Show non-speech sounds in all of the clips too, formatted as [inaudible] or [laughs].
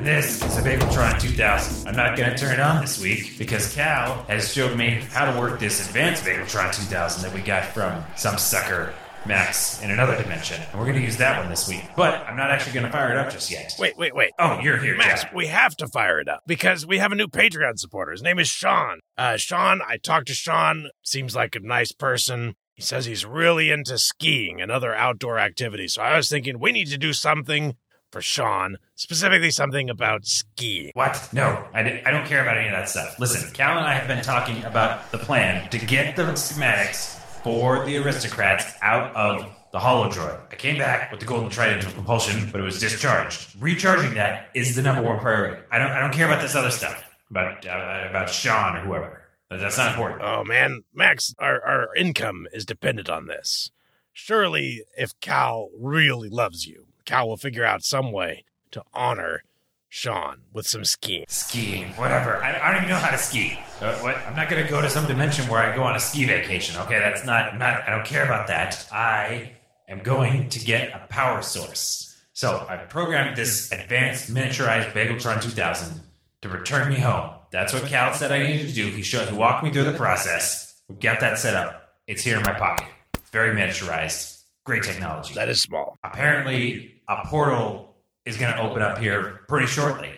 and this is a Bageltron 2000. I'm not going to turn it on this week because Cal has showed me how to work this advanced Bageltron 2000 that we got from some sucker Max in another dimension. And we're going to use that one this week. But I'm not actually going to fire it up just yet. Wait, wait, wait. Oh, you're here, Max, Jack. we have to fire it up because we have a new Patreon supporter. His name is Sean. Uh, Sean, I talked to Sean. Seems like a nice person. He says he's really into skiing and other outdoor activities. So I was thinking we need to do something for Sean, specifically something about skiing. What? No, I, di- I don't care about any of that stuff. Listen, Cal and I have been talking about the plan to get the schematics for the aristocrats out of the holodroid. I came back with the golden trident of compulsion, but it was discharged. Recharging that is the number one priority. I don't I don't care about this other stuff about uh, about Sean or whoever. That's not important. Oh man, Max, our, our income is dependent on this. Surely, if Cal really loves you, Cal will figure out some way to honor Sean with some skiing. Skiing, whatever. I, I don't even know how to ski. Uh, what? I'm not going to go to some dimension where I go on a ski vacation. Okay, that's not. I'm not. I don't care about that. I am going to get a power source. So I programmed this advanced miniaturized Bageltron 2000 to return me home. That's what Cal said I needed to do. He showed. He walked me through the process. We got that set up. It's here in my pocket. Very miniaturized. Great technology That is small. apparently a portal is going to open up here pretty shortly.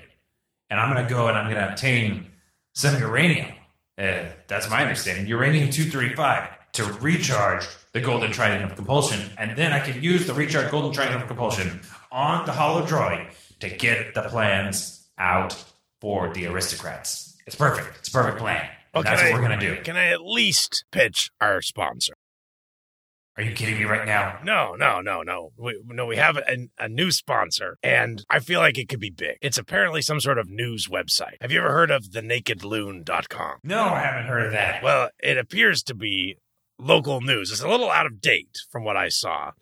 And i'm going to go and i'm going to obtain some uranium. Uh, that's my understanding. Uranium 235 to recharge the golden trident of compulsion. And then i can use the recharged golden trident of compulsion on the hollow droid to get the plans out for the aristocrats. It's perfect. It's a perfect plan. And that's what we're going to do. Can I at least pitch our sponsor? Are you kidding me right now No, no, no, no. We, no, we have a, a new sponsor, and I feel like it could be big. It's apparently some sort of news website. Have you ever heard of thenakedloon.com? no i haven't heard of that Well, it appears to be local news. It's a little out of date from what I saw,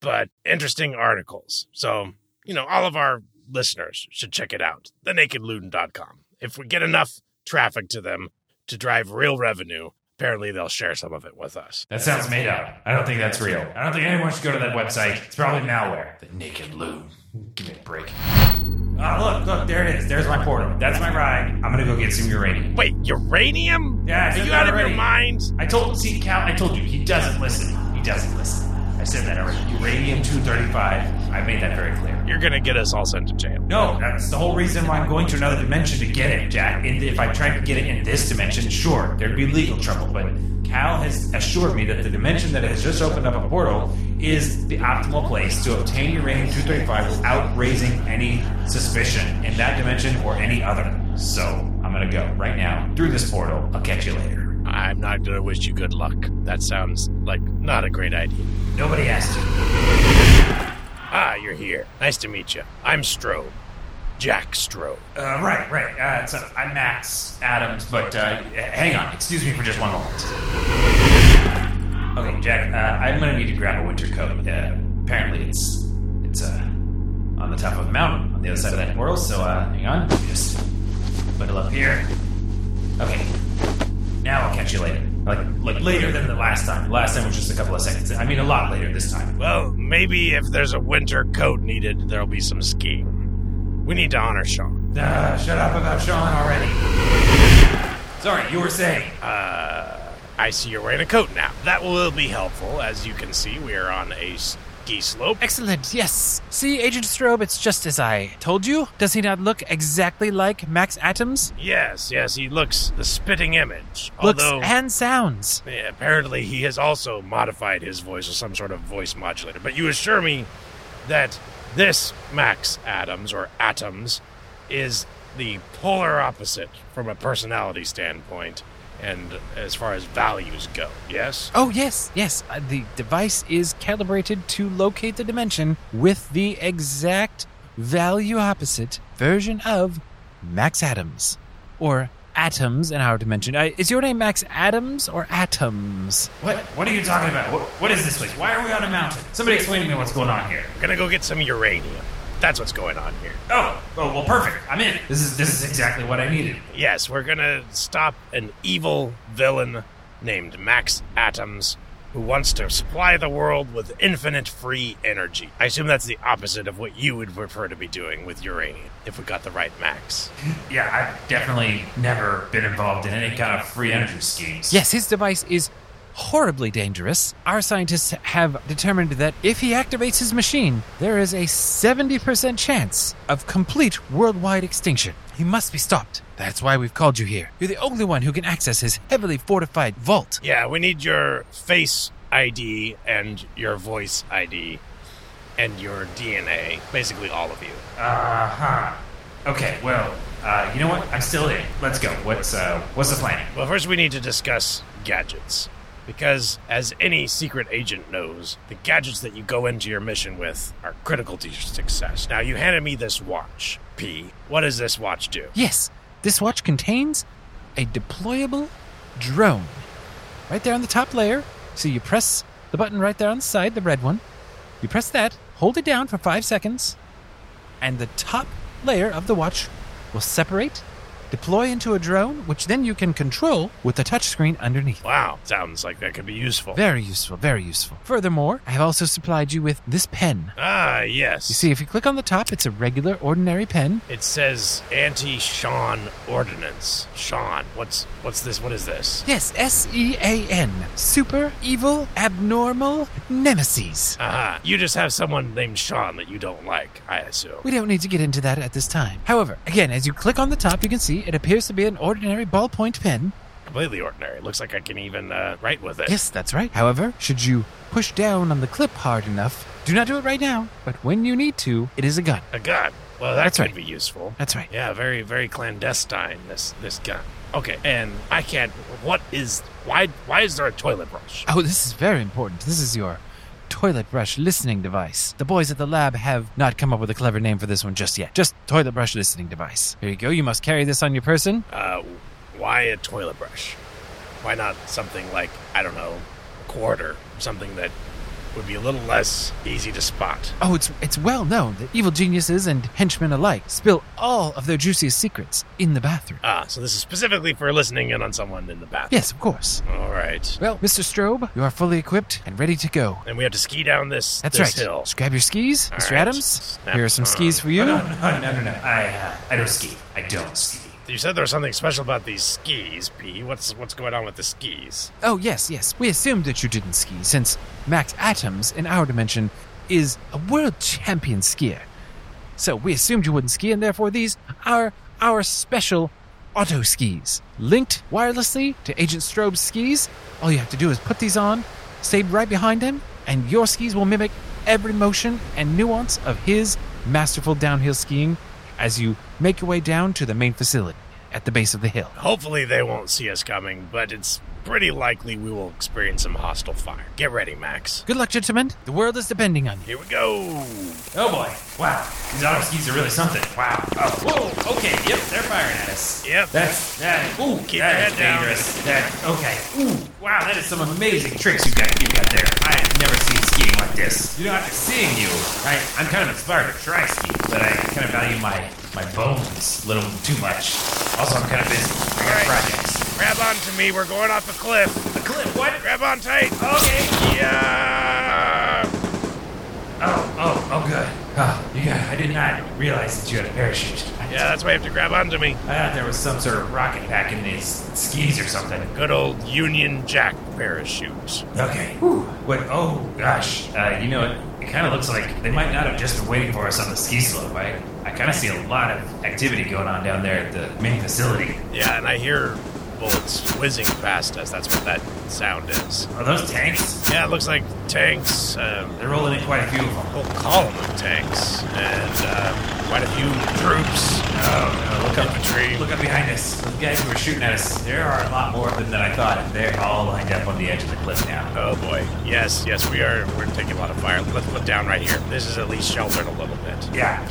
but interesting articles. So, you know, all of our listeners should check it out. Thenakedloon.com. If we get enough traffic to them to drive real revenue, apparently they'll share some of it with us. That sounds made up. I don't think that's real. I don't think anyone should go to that website. It's probably malware. The Naked Loon. Give me a break. Oh, look, look, there it is. There's my portal. That's my ride. I'm gonna go get some uranium. Wait, uranium? Yeah, I Are said you that out of your already. mind? I told, see, Cal, I told you, he doesn't listen. He doesn't listen. I said that already. Uranium 235. I made that very clear. You're gonna get us all sent to jail. No, that's the whole reason why I'm going to another dimension to get it, Jack. And if I tried to get it in this dimension, sure, there'd be legal trouble. But Cal has assured me that the dimension that has just opened up a portal is the optimal place to obtain uranium 235 without raising any suspicion in that dimension or any other. So I'm gonna go right now through this portal. I'll catch you later. I'm not gonna wish you good luck. That sounds like not a great idea. Nobody asked you. Ah, you're here. Nice to meet you. I'm Strobe. Jack Strobe. Uh, right, right. Uh, so I'm Max Adams, but uh, hang on. Excuse me for just one moment. Okay, Jack. Uh, I'm gonna need to grab a winter coat. Uh, apparently, it's it's uh, on the top of a mountain on the other side of that portal. So uh, hang on. Just bundle up here. Okay. Now I'll catch you later. Like like later than the last time. The last time was just a couple of seconds. I mean, a lot later this time. Well, maybe if there's a winter coat needed, there'll be some skiing. We need to honor Sean. Uh, shut up about Sean already. Sorry, you were saying. Uh, I see you're wearing a coat now. That will be helpful. As you can see, we are on a ski slope. Excellent, yes. See, Agent Strobe, it's just as I told you. Does he not look exactly like Max Atoms? Yes, yes, he looks the spitting image. Looks Although, and sounds. Yeah, apparently he has also modified his voice with some sort of voice modulator. But you assure me that this Max Adams or Atoms is the polar opposite from a personality standpoint and as far as values go. Yes? Oh, yes, yes. Uh, the device is calibrated to locate the dimension with the exact value opposite version of Max Adams. Or atoms in our dimension. Uh, is your name Max Adams or Atoms? What? What are you talking about? What, what is this place? Why are we on a mountain? Somebody explain to me what's going on here. I'm gonna go get some uranium. That's what's going on here. Oh, oh, well, perfect. I'm in. This is this is exactly what I needed. Yes, we're gonna stop an evil villain named Max Atoms who wants to supply the world with infinite free energy. I assume that's the opposite of what you would prefer to be doing with uranium, if we got the right max. Yeah, I've definitely never been involved in any kind of free energy schemes. Yes, his device is horribly dangerous. Our scientists have determined that if he activates his machine, there is a 70% chance of complete worldwide extinction. He must be stopped. That's why we've called you here. You're the only one who can access his heavily fortified vault. Yeah, we need your face ID and your voice ID and your DNA. Basically, all of you. Uh huh. Okay, well, uh, you know what? I'm still in. Let's go. What's uh, what's the plan? Well, first we need to discuss gadgets. Because, as any secret agent knows, the gadgets that you go into your mission with are critical to your success. Now, you handed me this watch, P. What does this watch do? Yes, this watch contains a deployable drone. Right there on the top layer. So you press the button right there on the side, the red one. You press that, hold it down for five seconds, and the top layer of the watch will separate, deploy into a drone, which then you can control with the touchscreen underneath. Wow, sounds like that could be useful. Very useful, very useful. Furthermore, I have also supplied you with this pen. Ah, yes. You see, if you click on the top, it's a regular, ordinary pen. It says anti-Sean ordinance. Sean, what's what's this? What is this? Yes, S E A N. Super evil, abnormal nemesis. Aha, you just have someone named Sean that you don't like, I assume. We don't need to get into that at this time. However, again, as you click on the top, you can see it appears to be an ordinary ballpoint pen. Completely ordinary. Looks like I can even uh, write with it. Yes, that's right. However, should you push down on the clip hard enough, do not do it right now, but when you need to, it is a gun. A gun. Well, that That's could right. be useful. That's right. Yeah, very, very clandestine. This this gun. Okay, and I can't. What is? Why? Why is there a toilet brush? Oh, this is very important. This is your toilet brush listening device. The boys at the lab have not come up with a clever name for this one just yet. Just toilet brush listening device. Here you go. You must carry this on your person. Uh, why a toilet brush? Why not something like I don't know, a quarter, something that would be a little less easy to spot. Oh, it's it's well known that evil geniuses and henchmen alike spill all of their juiciest secrets in the bathroom. Ah, so this is specifically for listening in on someone in the bathroom. Yes, of course. All right. Well, Mr. Strobe, you are fully equipped and ready to go. And we have to ski down this That's this right. hill. Just grab your skis, All Mr. right. Adams. Snap Here are some on. skis for you. No, no, no, no, no. I uh, I don't ski. I don't ski. You said there was something special about these skis, P. What's what's going on with the skis? Oh, yes, yes. We assumed that you didn't ski, since Max Atoms in our dimension is a world champion skier. So we assumed you wouldn't ski, and therefore these are our special auto skis. Linked wirelessly to Agent Strobe's skis. All you have to do is put these on, stay right behind him, and your skis will mimic every motion and nuance of his masterful downhill skiing as you make your way down to the main facility at the base of the hill. Hopefully they won't see us coming, but it's pretty likely we will experience some hostile fire. Get ready, Max. Good luck, gentlemen. The world is depending on you. Here we go. Oh boy! Wow, these auto skis are really something. Wow. Oh, whoa. Okay. Yep, they're firing at us. Yep. That's that. Ooh, Keep that your head down. dangerous. That okay. Ooh, wow, that is some amazing tricks you got you got there. I have never seen skiing like this. You know, after seeing you, I I'm kind of inspired to try skiing, but I kind of value my my bones a little too much. Also, I'm kind of busy. I got Alright. projects. Grab onto me. We're going off a cliff. A cliff? What? Grab on tight. Okay. Yeah. Oh, oh, oh, good. Oh, you yeah, I did not realize that you had a parachute. Yeah, that's why you have to grab onto me. I thought there was some sort of rocket pack in these skis or something. Good old Union Jack parachute. Okay. What? Oh gosh. Uh, you know, it, it kind of looks like they might not have just been waiting for us on the ski slope. I, I kind of see a lot of activity going on down there at the main facility. Yeah, and I hear bullets whizzing past us. That's what that sound is. Are those tanks? Yeah, it looks like tanks. Um, They're rolling in quite a few of them. whole column of tanks and uh, quite a few troops. Oh, no, look up Infantry. Look up behind us. Those guys who were shooting at us. There are a lot more of them than I thought, and they're all lined up on the edge of the cliff now. Oh boy. Yes, yes, we are. We're taking a lot of fire. Let's put down right here. This is at least sheltered a little bit. Yeah.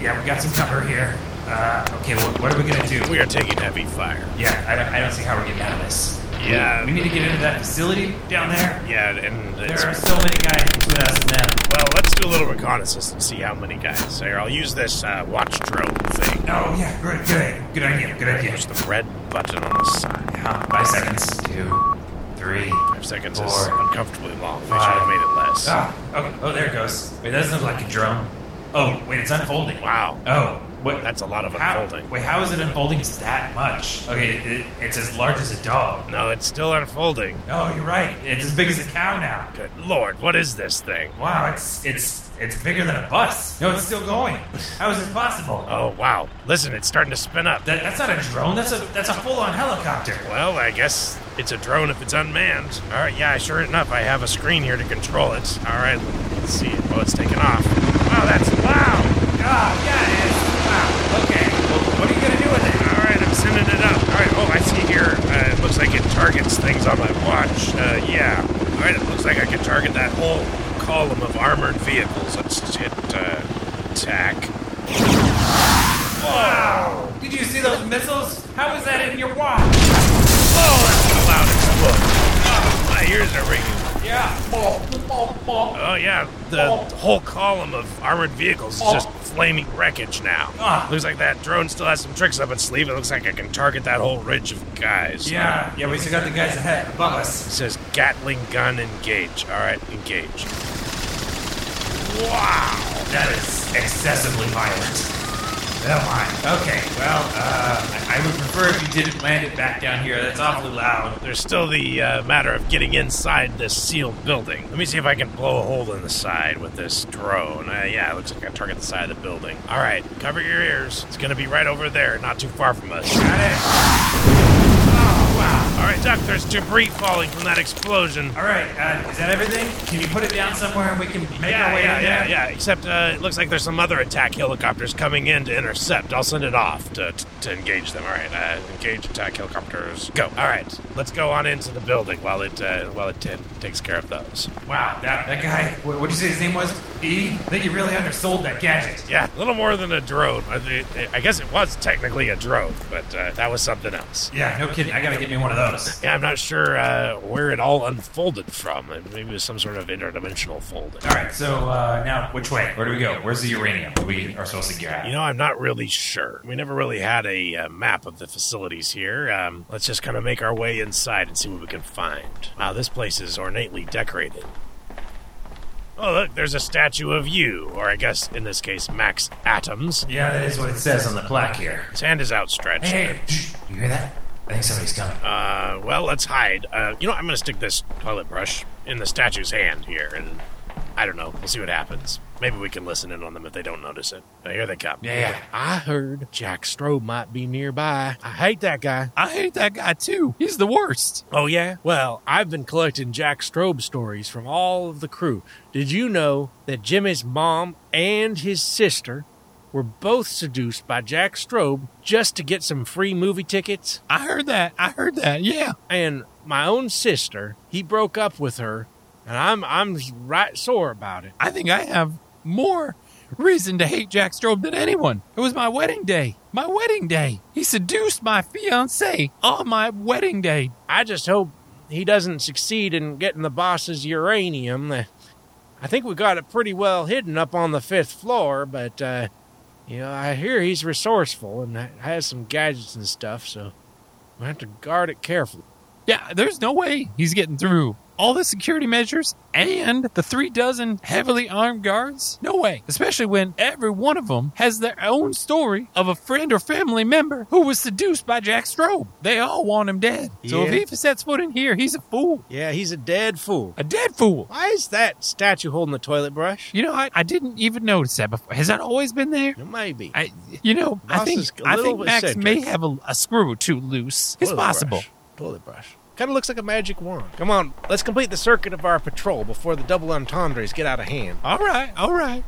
Yeah, we got some cover here. Uh, okay, what, what are we gonna do? We are taking heavy fire. Yeah, I don't, I don't see how we're getting out of this. Yeah. We, need to get into that facility down there. Yeah, and There are so many guys between us and them. well, let's do a little reconnaissance and see how many guys. Here, I'll use this uh, watch drone thing. Oh, yeah, good, good, good idea, good idea. Push the red button on the side. Yeah, five seconds. Two, three. Five seconds is uncomfortably long. I should have made it less. Ah, okay. Oh, there it goes. Wait, that doesn't look like a drone. Oh, wait, it's unfolding. Wow. Oh, what? That's a lot of how, unfolding. Wait, how is it unfolding that much? Okay, it, it's as large as a dog. No, it's still unfolding. Oh, you're right. It's as big as a cow now. Good lord, what is this thing? Wow, it's it's it's bigger than a bus. No, it's still going. How is this possible? Oh wow! Listen, it's starting to spin up. That, that's not a drone. That's a that's a full-on helicopter. Well, I guess it's a drone if it's unmanned. All right, yeah, sure enough, I have a screen here to control it. All right, let's see. Oh, it's taking off. Wow, that's loud. Ah, yeah, it is. Wow. Okay. Well, what are you gonna do with it? All right, I'm sending it up. All right. Oh, I see here. Uh, it looks like it targets things on my watch. Uh, yeah. All right. It looks like I can target that whole column of armored vehicles. Let's hit uh, attack. Wow. Did you see those missiles? How is that in your watch? Oh, that's a loud explosion. Oh, my ears are ringing. Yeah. Oh yeah, the whole column of armored vehicles is just flaming wreckage now. Ah. Looks like that drone still has some tricks up its sleeve. It looks like I can target that whole ridge of guys. Yeah. Yeah. We still got the guys ahead above us. It says Gatling gun engage. All right, engage. Wow. That is excessively violent. My. Okay. Well, uh, I I would prefer if you didn't land it back down here. That's awfully loud. There's still the uh, matter of getting inside this sealed building. Let me see if I can blow a hole in the side with this drone. Uh, yeah, it looks like I target the side of the building. All right, cover your ears. It's gonna be right over there, not too far from us. Got it. Wow. All right, Duck, there's debris falling from that explosion. All right. Uh, is that everything? Can you put it down somewhere and we can make yeah, our way out? yeah, in yeah, there? yeah. Except uh, it looks like there's some other attack helicopters coming in to intercept. I'll send it off to, to, to engage them. All right, uh, engage attack helicopters. Go. All right, let's go on into the building while it uh, while it t- takes care of those. Wow. That that guy. What did you say his name was? E. I think you really undersold that gadget. Yeah, a little more than a drone. I, I guess it was technically a drone, but uh, that was something else. Yeah. No kidding. I gotta get me one of those. Yeah, I'm not sure uh, where it all unfolded from. Maybe it was some sort of interdimensional folding. All right. So uh, now, which way? Where do we go? Where's the uranium we are supposed to get at? You know, I'm not really sure. We never really had a uh, map of the facilities here. Um, let's just kind of make our way inside and see what we can find. Wow, this place is ornately decorated. Oh, look, there's a statue of you, or I guess in this case, Max Atoms. Yeah, that is what it says on the plaque here. His hand is outstretched. Hey, shh, you hear that? I think somebody's coming. Uh, well, let's hide. Uh, you know, I'm gonna stick this toilet brush in the statue's hand here, and I don't know. We'll see what happens. Maybe we can listen in on them if they don't notice it. Uh, here they come. Yeah, yeah. I heard Jack Strobe might be nearby. I hate that guy. I hate that guy too. He's the worst. Oh, yeah? Well, I've been collecting Jack Strobe stories from all of the crew. Did you know that Jimmy's mom and his sister were both seduced by Jack Strobe just to get some free movie tickets? I heard that. I heard that. Yeah. And my own sister, he broke up with her, and I'm I'm right sore about it. I think I have more reason to hate Jack Strobe than anyone. It was my wedding day. My wedding day. He seduced my fiancee on my wedding day. I just hope he doesn't succeed in getting the boss's uranium. Uh, I think we got it pretty well hidden up on the fifth floor, but uh, you know, I hear he's resourceful and has some gadgets and stuff, so we have to guard it carefully. Yeah, there's no way he's getting through all the security measures and the three dozen heavily armed guards. No way. Especially when every one of them has their own story of a friend or family member who was seduced by Jack Strobe. They all want him dead. So Yeah. if he sets foot in here, he's a fool. Yeah, he's a dead fool. A dead fool. Why is that statue holding the toilet brush? You know, I, I didn't even notice that before. Has that always been there? It Maybe. I, you know, I think is a I little think Max eccentric. may have a, a screw or two loose. It's Toilet possible. Brush. Toilet brush. Kind of looks like a magic wand. Come on, let's complete the circuit of our patrol before the double entendres get out of hand. All right, all right.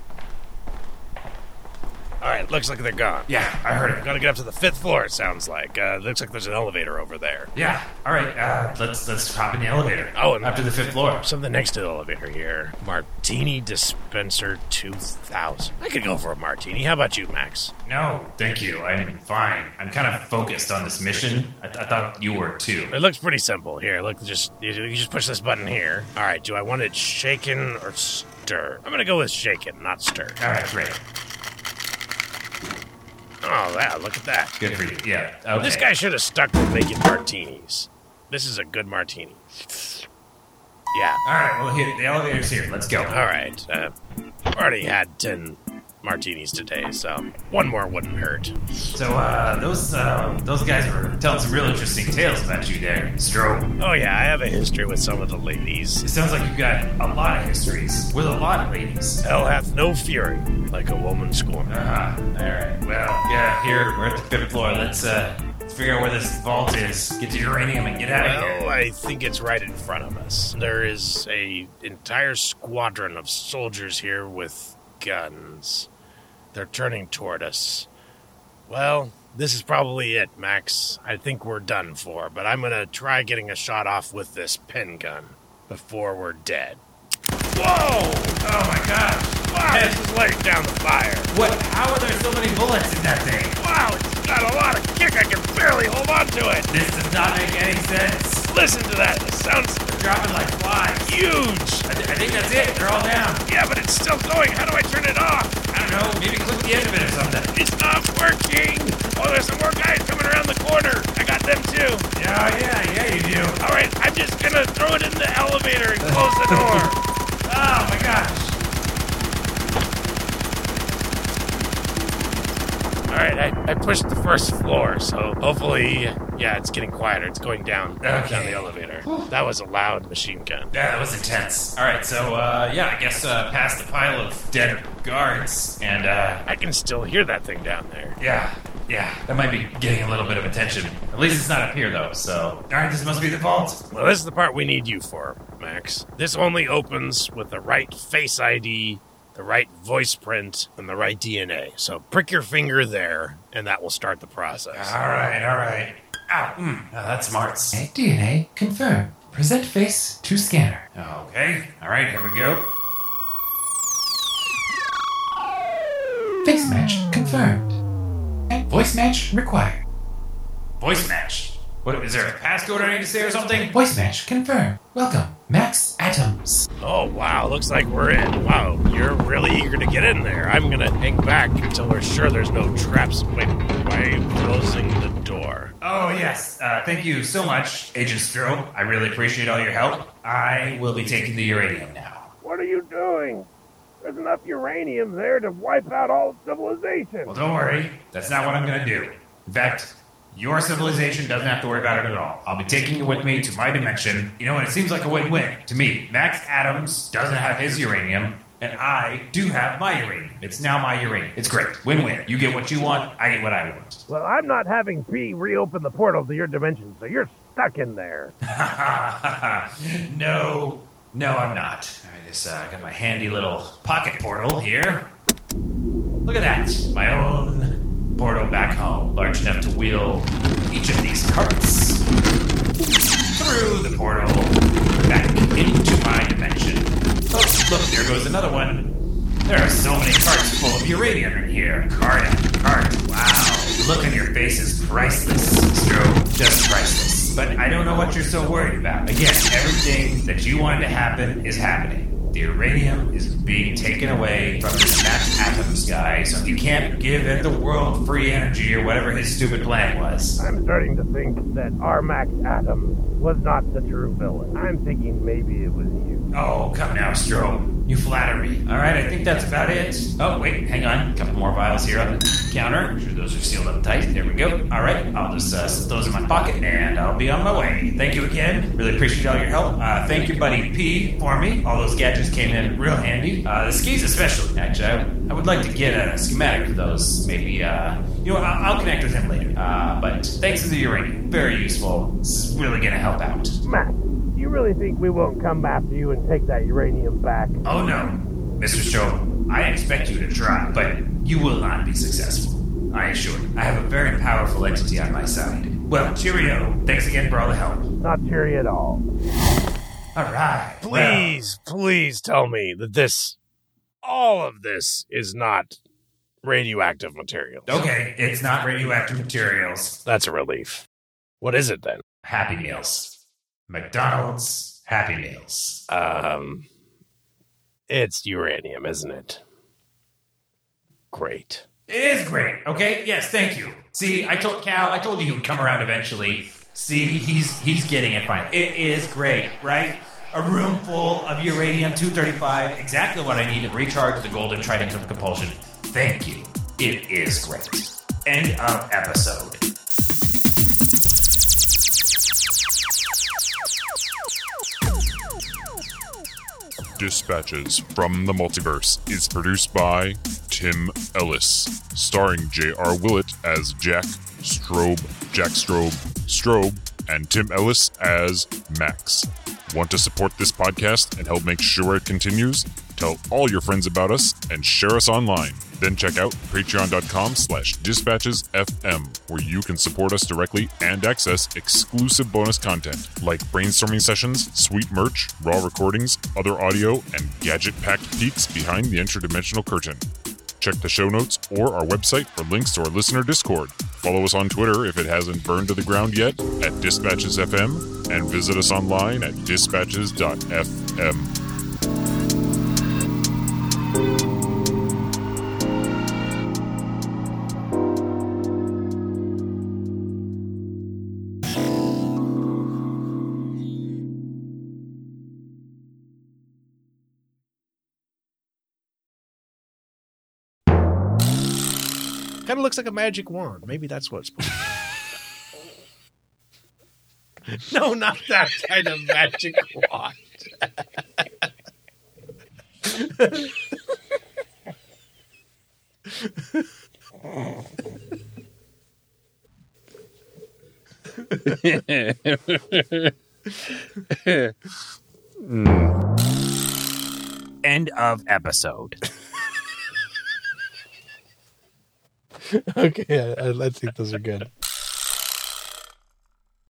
All right, looks like they're gone. Yeah, I heard it. Gotta get up to the fifth floor. It sounds like. Uh, looks like there's an elevator over there. Yeah. All right. Uh, let's let's hop in the elevator. Oh, and up to the fifth floor. Something next to the elevator here. Martini dispenser 2000. I could go for a martini. How about you, Max? No, thank you. I'm fine. I'm kind of focused on this mission. I, th- I thought you were too. It looks pretty simple. Here, look, just you, you just push this button here. All right, do I want it shaken or stir? I'm gonna go with shaken, not stir. All right, great. Oh, wow, look at that. Good for you. Yeah. Okay. This guy should have stuck with making martinis. This is a good martini. Yeah. All right, well, here, the elevator's here. Let's go. All right. Uh, already had 10 martinis today, so one more wouldn't hurt. So, uh, those uh, those guys were telling some real interesting tales about you there, Strobe. Oh, yeah, I have a history with some of the ladies. It sounds like you've got a lot of histories with a lot of ladies. Hell hath no fury like a woman scorned. Ah, all right. Well, yeah, here we're at the fifth floor. Let's uh, let's figure out where this vault is. Get to uranium and get out of Well, here. I think it's right in front of us. There is a entire squadron of soldiers here with guns. They're turning toward us. Well, this is probably it, Max. I think we're done for, but I'm gonna try getting a shot off with this pen gun before we're dead. Whoa! Oh my gosh! Wow, this is laying down the fire. What? How are there so many bullets in that thing? Wow, it's got a lot of kick. I can barely hold on to it. This does not make any sense. Listen to that. It sounds Dropping like flies. huge. I, th- I think that's it. They're all down. Yeah, but it's still going. How do I turn it off? I don't know. Maybe click the end of it or something. It's not working. Oh, there's some more guys coming around the corner. I got them too. Yeah, yeah, yeah, you do. All right, I'm just gonna throw it in the elevator and close the door. [laughs] Oh my gosh. All right, I, I pushed the first floor, so hopefully, yeah, it's getting quieter. It's going down down the elevator. That was a loud machine gun. Yeah, that was intense. All right, so uh, yeah, I guess uh, past the pile of dead guards, and uh, I can still hear that thing down there. yeah, yeah, that might be getting a little bit of attention. At least it's not up here though. So, all right, this must be the vault. Well, this is the part we need you for, Max. This only opens with the right face ID, the right voice print, and the right DNA. So prick your finger there, and that will start the process. All right, all right. Ow, mm, oh, that's smarts. DNA confirmed. Present face to scanner. Okay, all right, here we go. Face match confirmed. And voice match required. Voice match. What is there a passcode I need to say or something? Voice match confirmed. Welcome, Max Atoms. Oh, wow, looks like we're in. Wow, you're really eager to get in there. I'm gonna hang back until we're sure there's no traps waiting by closing the door. Oh yes, uh, thank you so much, Agent Strobe. I really appreciate all your help. I will be taking the uranium now. What are you doing? There's enough uranium there to wipe out all civilization. Well, don't worry. That's not what I'm going to do. In fact, your civilization doesn't have to worry about it at all. I'll be taking you with me to my dimension. You know, and it seems like a win-win to me. Max Adams doesn't have his uranium, and I do have my uranium. It's now my uranium. It's great. Win-win. You get what you want. I get what I want. Well, I'm not having P reopen the portal to your dimension, so you're stuck in there. [laughs] no, no, I'm not. I just uh, got my handy little pocket portal here. Look at that. My own portal back home, large enough to wheel each of these carts through the portal back into my dimension. Oh, look, there goes another one. There are so many carts full of uranium in here. Cart after cart. Wow. The look on your face is priceless, Strobe. Just priceless. But I don't know what you're so worried about. Again, everything that you wanted to happen is happening. The uranium is being taken away from this Max Atoms guy, so he can't give the world free energy or whatever his stupid plan was. I'm starting to think that our Max Atom was not the true villain. I'm thinking maybe it was you. Oh, come now, Strobe. You flatter me. All right, I think that's about it. Oh, wait, hang on. A couple more vials here on the counter. Make sure those are sealed up tight. There we go. All right, I'll just uh, slip those in my pocket and I'll be on my way. Thank you again. Really appreciate all your help. Uh, thank you, buddy P, for me. All those gadgets came in real handy. Uh, the skis, especially. Actually, I, I would like to get a schematic for those. Maybe, uh, you know, I'll, I'll connect with him later. Uh, but thanks to the uranium. Very useful. This is really going to help out. Max, you really think we won't come after you and take that uranium back? Oh no, Mr. Strobe, I expect you to try, but you will not be successful. I assure you. I have a very powerful entity on my side. Well, cheerio. Thanks again for all the help. Not cheery at all. All right. Please, please tell me that this, all of this, is not radioactive material. Okay, it's not radioactive materials. That's a relief. What is it then? Happy Meals. McDonald's Happy Meals. Um, it's uranium, isn't it? Great. It is great. Okay. Yes. Thank you. See, I told Cal. I told you he would come around eventually. See, he's he's getting it fine. It is great, right? A room full of uranium 235, exactly what I need to recharge the golden trident of compulsion. Thank you. It is great. End of episode. Dispatches from the Multiverse is produced by Tim Ellis, starring J.R. Willett as Jack Strobe, Jack Strobe, Strobe, and Tim Ellis as Max. Want to support this podcast and help make sure it continues? Tell all your friends about us and share us online. Then check out patreon.com slash dispatchesfm, where you can support us directly and access exclusive bonus content like brainstorming sessions, sweet merch, raw recordings, other audio, and gadget-packed peeks behind the interdimensional curtain. Check the show notes or our website for links to our listener Discord. Follow us on Twitter if it hasn't burned to the ground yet at DispatchesFM, and visit us online at dispatches.fm. Kind of looks like a magic wand. Maybe that's what's. [laughs] no, not that kind of magic wand. [laughs] End of episode. [laughs] okay, I, I think those are good.